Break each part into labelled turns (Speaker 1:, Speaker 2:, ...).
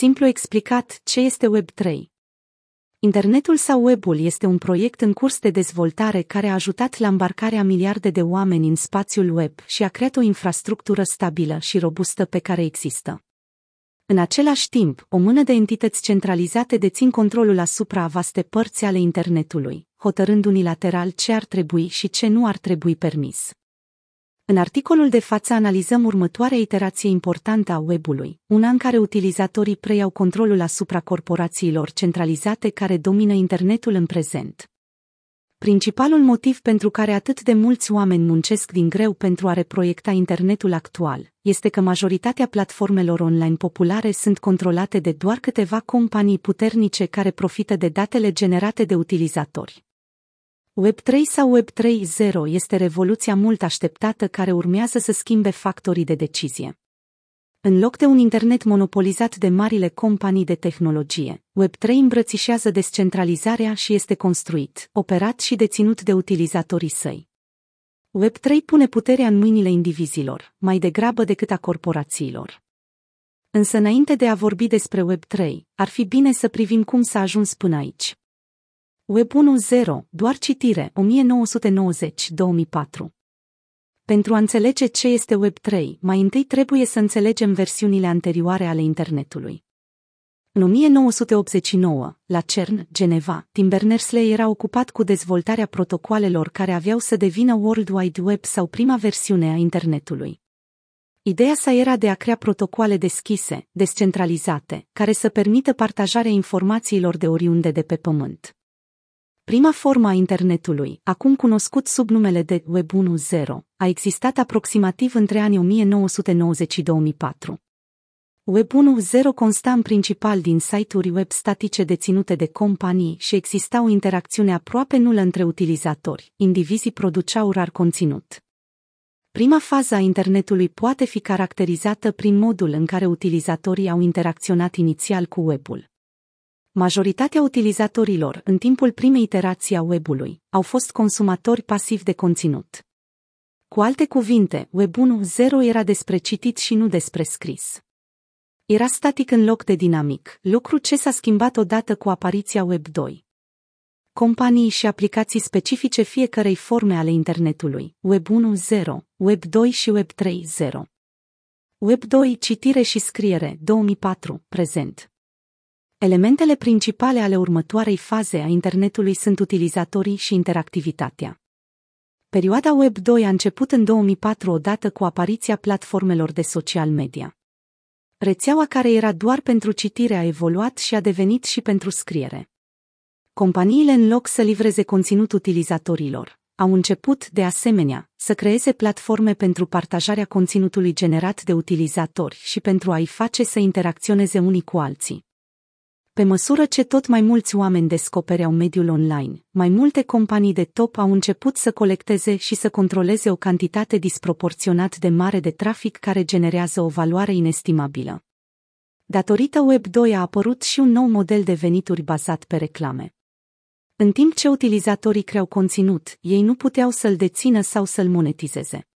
Speaker 1: Simplu explicat, ce este Web3? Internetul sau webul este un proiect în curs de dezvoltare care a ajutat la îmbarcarea miliarde de oameni în spațiul web și a creat o infrastructură stabilă și robustă pe care există. În același timp, o mână de entități centralizate dețin controlul asupra vaste părți ale internetului, hotărând unilateral ce ar trebui și ce nu ar trebui permis. În articolul de față analizăm următoarea iterație importantă a webului, una în care utilizatorii preiau controlul asupra corporațiilor centralizate care domină internetul în prezent. Principalul motiv pentru care atât de mulți oameni muncesc din greu pentru a reproiecta internetul actual este că majoritatea platformelor online populare sunt controlate de doar câteva companii puternice care profită de datele generate de utilizatori. Web3 sau Web3.0 este revoluția mult așteptată care urmează să schimbe factorii de decizie. În loc de un internet monopolizat de marile companii de tehnologie, Web3 îmbrățișează descentralizarea și este construit, operat și deținut de utilizatorii săi. Web3 pune puterea în mâinile indivizilor, mai degrabă decât a corporațiilor. Însă înainte de a vorbi despre Web3, ar fi bine să privim cum s-a ajuns până aici. Web 1.0, doar citire, 1990-2004. Pentru a înțelege ce este Web 3, mai întâi trebuie să înțelegem versiunile anterioare ale internetului. În 1989, la CERN, Geneva, Tim Berners-Lee era ocupat cu dezvoltarea protocoalelor care aveau să devină World Wide Web sau prima versiune a internetului. Ideea sa era de a crea protocoale deschise, descentralizate, care să permită partajarea informațiilor de oriunde de pe pământ. Prima formă a internetului, acum cunoscut sub numele de Web 1.0, a existat aproximativ între anii 1990 și 2004. Web 1.0 consta în principal din site-uri web statice deținute de companii și exista o interacțiune aproape nulă între utilizatori, indivizii produceau rar conținut. Prima fază a internetului poate fi caracterizată prin modul în care utilizatorii au interacționat inițial cu webul. Majoritatea utilizatorilor, în timpul primei iterații a webului, au fost consumatori pasivi de conținut. Cu alte cuvinte, Web 1.0 era despre citit și nu despre scris. Era static în loc de dinamic, lucru ce s-a schimbat odată cu apariția Web 2. Companii și aplicații specifice fiecărei forme ale internetului, Web 1.0, Web 2 și Web 3.0. Web 2, citire și scriere, 2004, prezent. Elementele principale ale următoarei faze a internetului sunt utilizatorii și interactivitatea. Perioada Web 2 a început în 2004 odată cu apariția platformelor de social media. Rețeaua care era doar pentru citire a evoluat și a devenit și pentru scriere. Companiile, în loc să livreze conținut utilizatorilor, au început, de asemenea, să creeze platforme pentru partajarea conținutului generat de utilizatori și pentru a-i face să interacționeze unii cu alții. Pe măsură ce tot mai mulți oameni descopereau mediul online, mai multe companii de top au început să colecteze și să controleze o cantitate disproporționat de mare de trafic care generează o valoare inestimabilă. Datorită Web 2 a apărut și un nou model de venituri bazat pe reclame. În timp ce utilizatorii creau conținut, ei nu puteau să-l dețină sau să-l monetizeze.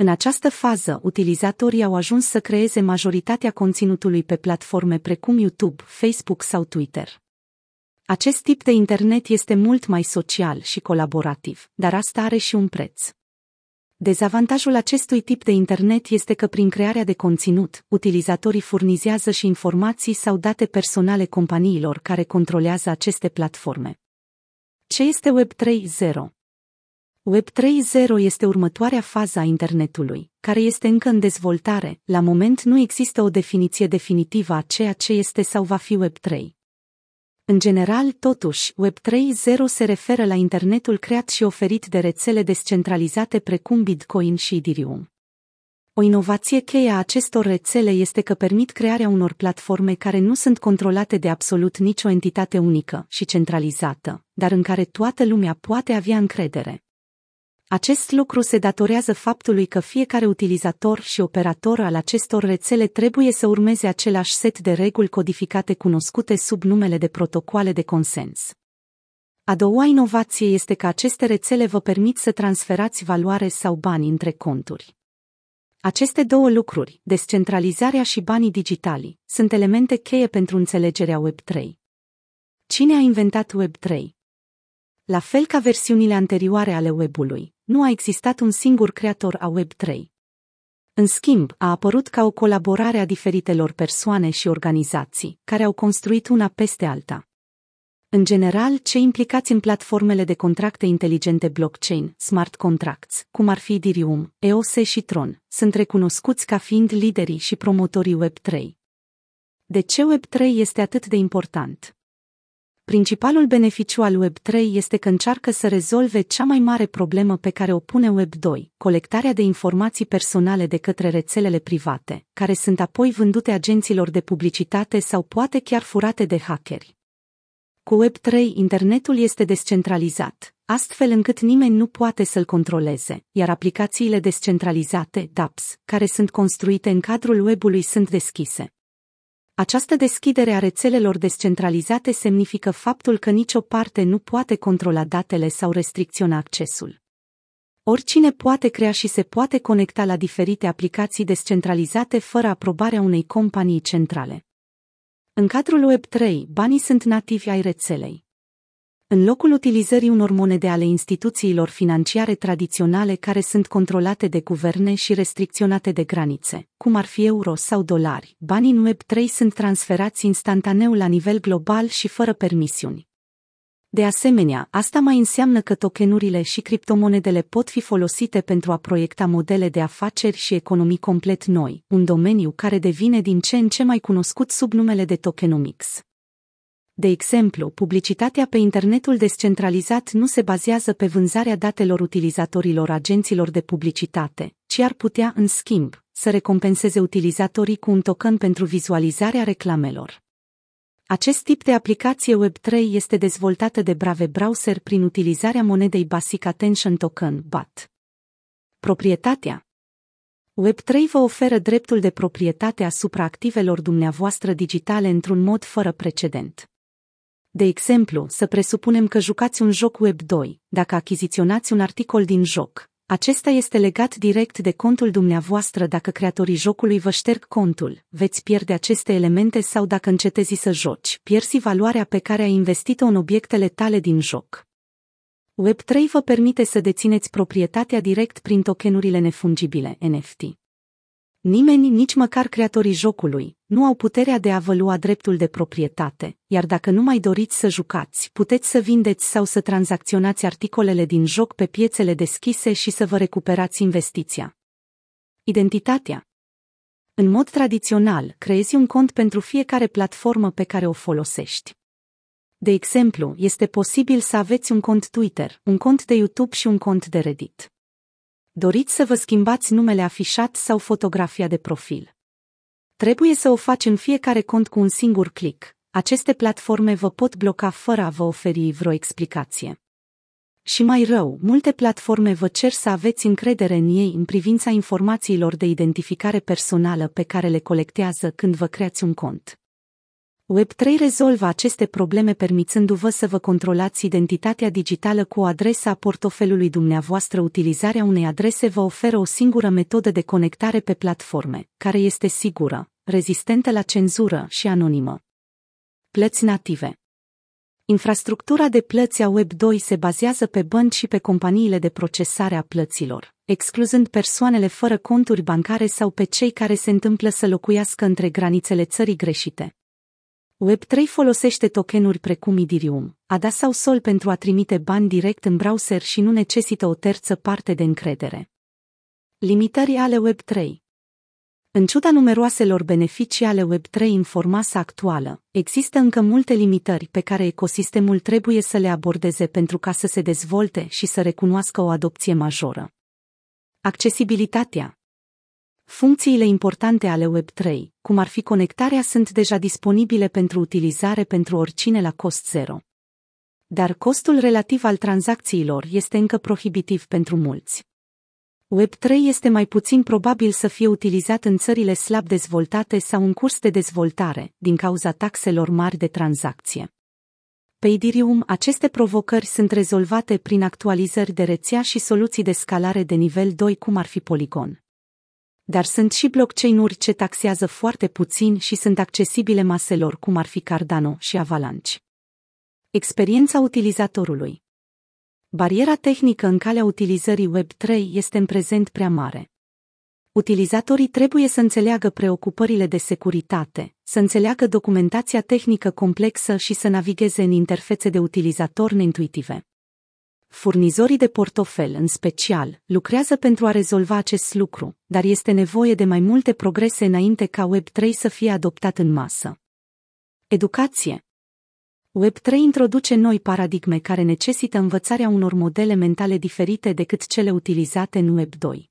Speaker 1: În această fază, utilizatorii au ajuns să creeze majoritatea conținutului pe platforme precum YouTube, Facebook sau Twitter. Acest tip de internet este mult mai social și colaborativ, dar asta are și un preț. Dezavantajul acestui tip de internet este că prin crearea de conținut, utilizatorii furnizează și informații sau date personale companiilor care controlează aceste platforme. Ce este Web 3.0? Web 3.0 este următoarea fază a internetului, care este încă în dezvoltare, la moment nu există o definiție definitivă a ceea ce este sau va fi Web 3. În general, totuși, Web 3.0 se referă la internetul creat și oferit de rețele descentralizate precum Bitcoin și Ethereum. O inovație cheie a acestor rețele este că permit crearea unor platforme care nu sunt controlate de absolut nicio entitate unică și centralizată, dar în care toată lumea poate avea încredere. Acest lucru se datorează faptului că fiecare utilizator și operator al acestor rețele trebuie să urmeze același set de reguli codificate cunoscute sub numele de protocoale de consens. A doua inovație este că aceste rețele vă permit să transferați valoare sau bani între conturi. Aceste două lucruri, descentralizarea și banii digitali, sunt elemente cheie pentru înțelegerea Web3. Cine a inventat Web3? La fel ca versiunile anterioare ale webului, nu a existat un singur creator a Web3. În schimb, a apărut ca o colaborare a diferitelor persoane și organizații, care au construit una peste alta. În general, cei implicați în platformele de contracte inteligente blockchain, smart contracts, cum ar fi Ethereum, EOS și Tron, sunt recunoscuți ca fiind liderii și promotorii Web3. De ce Web3 este atât de important? Principalul beneficiu al Web3 este că încearcă să rezolve cea mai mare problemă pe care o pune Web2, colectarea de informații personale de către rețelele private, care sunt apoi vândute agenților de publicitate sau poate chiar furate de hackeri. Cu Web3, internetul este descentralizat, astfel încât nimeni nu poate să-l controleze, iar aplicațiile descentralizate, dApps, care sunt construite în cadrul webului sunt deschise. Această deschidere a rețelelor descentralizate semnifică faptul că nicio parte nu poate controla datele sau restricționa accesul. Oricine poate crea și se poate conecta la diferite aplicații descentralizate fără aprobarea unei companii centrale. În cadrul Web3, banii sunt nativi ai rețelei. În locul utilizării unor monede ale instituțiilor financiare tradiționale care sunt controlate de guverne și restricționate de granițe, cum ar fi euro sau dolari, banii în Web3 sunt transferați instantaneu la nivel global și fără permisiuni. De asemenea, asta mai înseamnă că tokenurile și criptomonedele pot fi folosite pentru a proiecta modele de afaceri și economii complet noi, un domeniu care devine din ce în ce mai cunoscut sub numele de tokenomics. De exemplu, publicitatea pe internetul descentralizat nu se bazează pe vânzarea datelor utilizatorilor agenților de publicitate, ci ar putea, în schimb, să recompenseze utilizatorii cu un token pentru vizualizarea reclamelor. Acest tip de aplicație Web3 este dezvoltată de Brave Browser prin utilizarea monedei Basic Attention Token, BAT. Proprietatea Web3 vă oferă dreptul de proprietate asupra activelor dumneavoastră digitale într-un mod fără precedent. De exemplu, să presupunem că jucați un joc Web 2, dacă achiziționați un articol din joc, acesta este legat direct de contul dumneavoastră dacă creatorii jocului vă șterg contul, veți pierde aceste elemente sau dacă încetezi să joci, pierzi valoarea pe care ai investit-o în obiectele tale din joc. Web3 vă permite să dețineți proprietatea direct prin tokenurile nefungibile, NFT. Nimeni, nici măcar creatorii jocului, nu au puterea de a vă lua dreptul de proprietate, iar dacă nu mai doriți să jucați, puteți să vindeți sau să tranzacționați articolele din joc pe piețele deschise și să vă recuperați investiția. Identitatea În mod tradițional, creezi un cont pentru fiecare platformă pe care o folosești. De exemplu, este posibil să aveți un cont Twitter, un cont de YouTube și un cont de Reddit. Doriți să vă schimbați numele afișat sau fotografia de profil. Trebuie să o faci în fiecare cont cu un singur click. Aceste platforme vă pot bloca fără a vă oferi vreo explicație. Și mai rău, multe platforme vă cer să aveți încredere în ei în privința informațiilor de identificare personală pe care le colectează când vă creați un cont. Web3 rezolvă aceste probleme permițându-vă să vă controlați identitatea digitală cu o adresă a portofelului dumneavoastră. Utilizarea unei adrese vă oferă o singură metodă de conectare pe platforme, care este sigură, rezistentă la cenzură și anonimă. Plăți native Infrastructura de plăți a Web2 se bazează pe bănci și pe companiile de procesare a plăților, excluzând persoanele fără conturi bancare sau pe cei care se întâmplă să locuiască între granițele țării greșite. Web3 folosește tokenuri precum Ethereum, ADA sau Sol pentru a trimite bani direct în browser și nu necesită o terță parte de încredere. Limitări ale Web3 În ciuda numeroaselor beneficii ale Web3 în forma sa actuală, există încă multe limitări pe care ecosistemul trebuie să le abordeze pentru ca să se dezvolte și să recunoască o adopție majoră. Accesibilitatea Funcțiile importante ale Web3, cum ar fi conectarea, sunt deja disponibile pentru utilizare pentru oricine la cost zero. Dar costul relativ al tranzacțiilor este încă prohibitiv pentru mulți. Web3 este mai puțin probabil să fie utilizat în țările slab dezvoltate sau în curs de dezvoltare, din cauza taxelor mari de tranzacție. Pe Ethereum, aceste provocări sunt rezolvate prin actualizări de rețea și soluții de scalare de nivel 2 cum ar fi Polygon. Dar sunt și blockchain-uri ce taxează foarte puțin și sunt accesibile maselor cum ar fi Cardano și Avalanche. Experiența utilizatorului Bariera tehnică în calea utilizării Web3 este în prezent prea mare. Utilizatorii trebuie să înțeleagă preocupările de securitate, să înțeleagă documentația tehnică complexă și să navigheze în interfețe de utilizator neintuitive. Furnizorii de portofel, în special, lucrează pentru a rezolva acest lucru, dar este nevoie de mai multe progrese înainte ca Web3 să fie adoptat în masă. Educație Web3 introduce noi paradigme care necesită învățarea unor modele mentale diferite decât cele utilizate în Web2.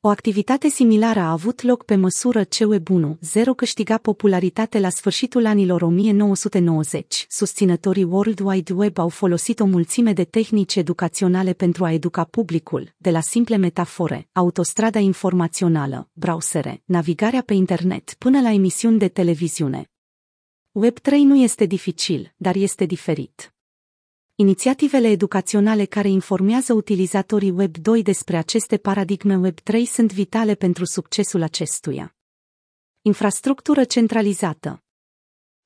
Speaker 1: O activitate similară a avut loc pe măsură ce Web 1.0 câștiga popularitate la sfârșitul anilor 1990. Susținătorii World Wide Web au folosit o mulțime de tehnici educaționale pentru a educa publicul, de la simple metafore, autostrada informațională, browsere, navigarea pe internet, până la emisiuni de televiziune. Web 3 nu este dificil, dar este diferit. Inițiativele educaționale care informează utilizatorii Web 2 despre aceste paradigme Web 3 sunt vitale pentru succesul acestuia. Infrastructură centralizată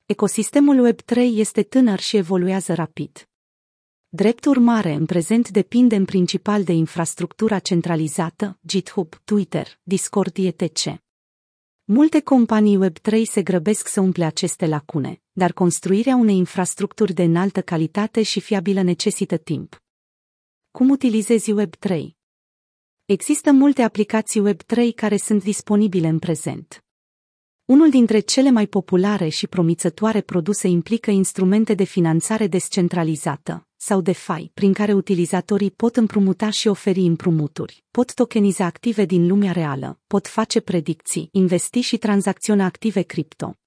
Speaker 1: Ecosistemul Web 3 este tânăr și evoluează rapid. Drept urmare, în prezent depinde în principal de infrastructura centralizată, GitHub, Twitter, Discord etc. Multe companii Web3 se grăbesc să umple aceste lacune, dar construirea unei infrastructuri de înaltă calitate și fiabilă necesită timp. Cum utilizezi Web3? Există multe aplicații Web3 care sunt disponibile în prezent. Unul dintre cele mai populare și promițătoare produse implică instrumente de finanțare descentralizată, sau DeFi, prin care utilizatorii pot împrumuta și oferi împrumuturi, pot tokeniza active din lumea reală, pot face predicții, investi și tranzacționa active cripto.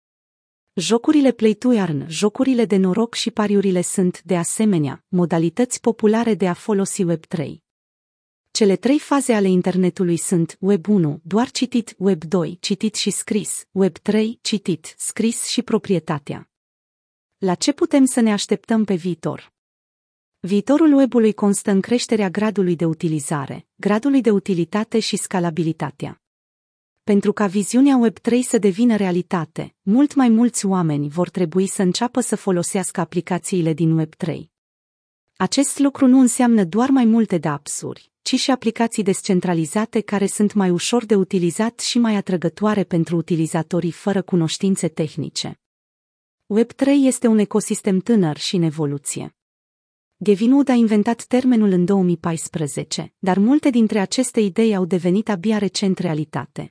Speaker 1: Jocurile Play to Earn, jocurile de noroc și pariurile sunt, de asemenea, modalități populare de a folosi Web3. Cele trei faze ale internetului sunt Web 1, doar citit, Web 2, citit și scris, Web 3, citit, scris și proprietatea. La ce putem să ne așteptăm pe viitor? Viitorul webului constă în creșterea gradului de utilizare, gradului de utilitate și scalabilitatea. Pentru ca viziunea Web3 să devină realitate, mult mai mulți oameni vor trebui să înceapă să folosească aplicațiile din Web3. Acest lucru nu înseamnă doar mai multe dApps-uri, ci și aplicații descentralizate care sunt mai ușor de utilizat și mai atrăgătoare pentru utilizatorii fără cunoștințe tehnice. Web3 este un ecosistem tânăr și în evoluție. Gavin Wood a inventat termenul în 2014, dar multe dintre aceste idei au devenit abia recent realitate.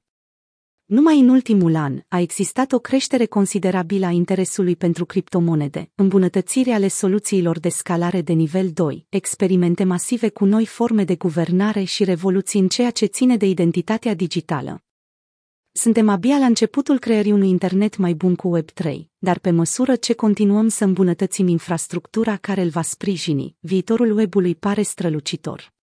Speaker 1: Numai în ultimul an a existat o creștere considerabilă a interesului pentru criptomonede, îmbunătățiri ale soluțiilor de scalare de nivel 2, experimente masive cu noi forme de guvernare și revoluții în ceea ce ține de identitatea digitală. Suntem abia la începutul creării unui internet mai bun cu Web3, dar pe măsură ce continuăm să îmbunătățim infrastructura care îl va sprijini, viitorul webului pare strălucitor.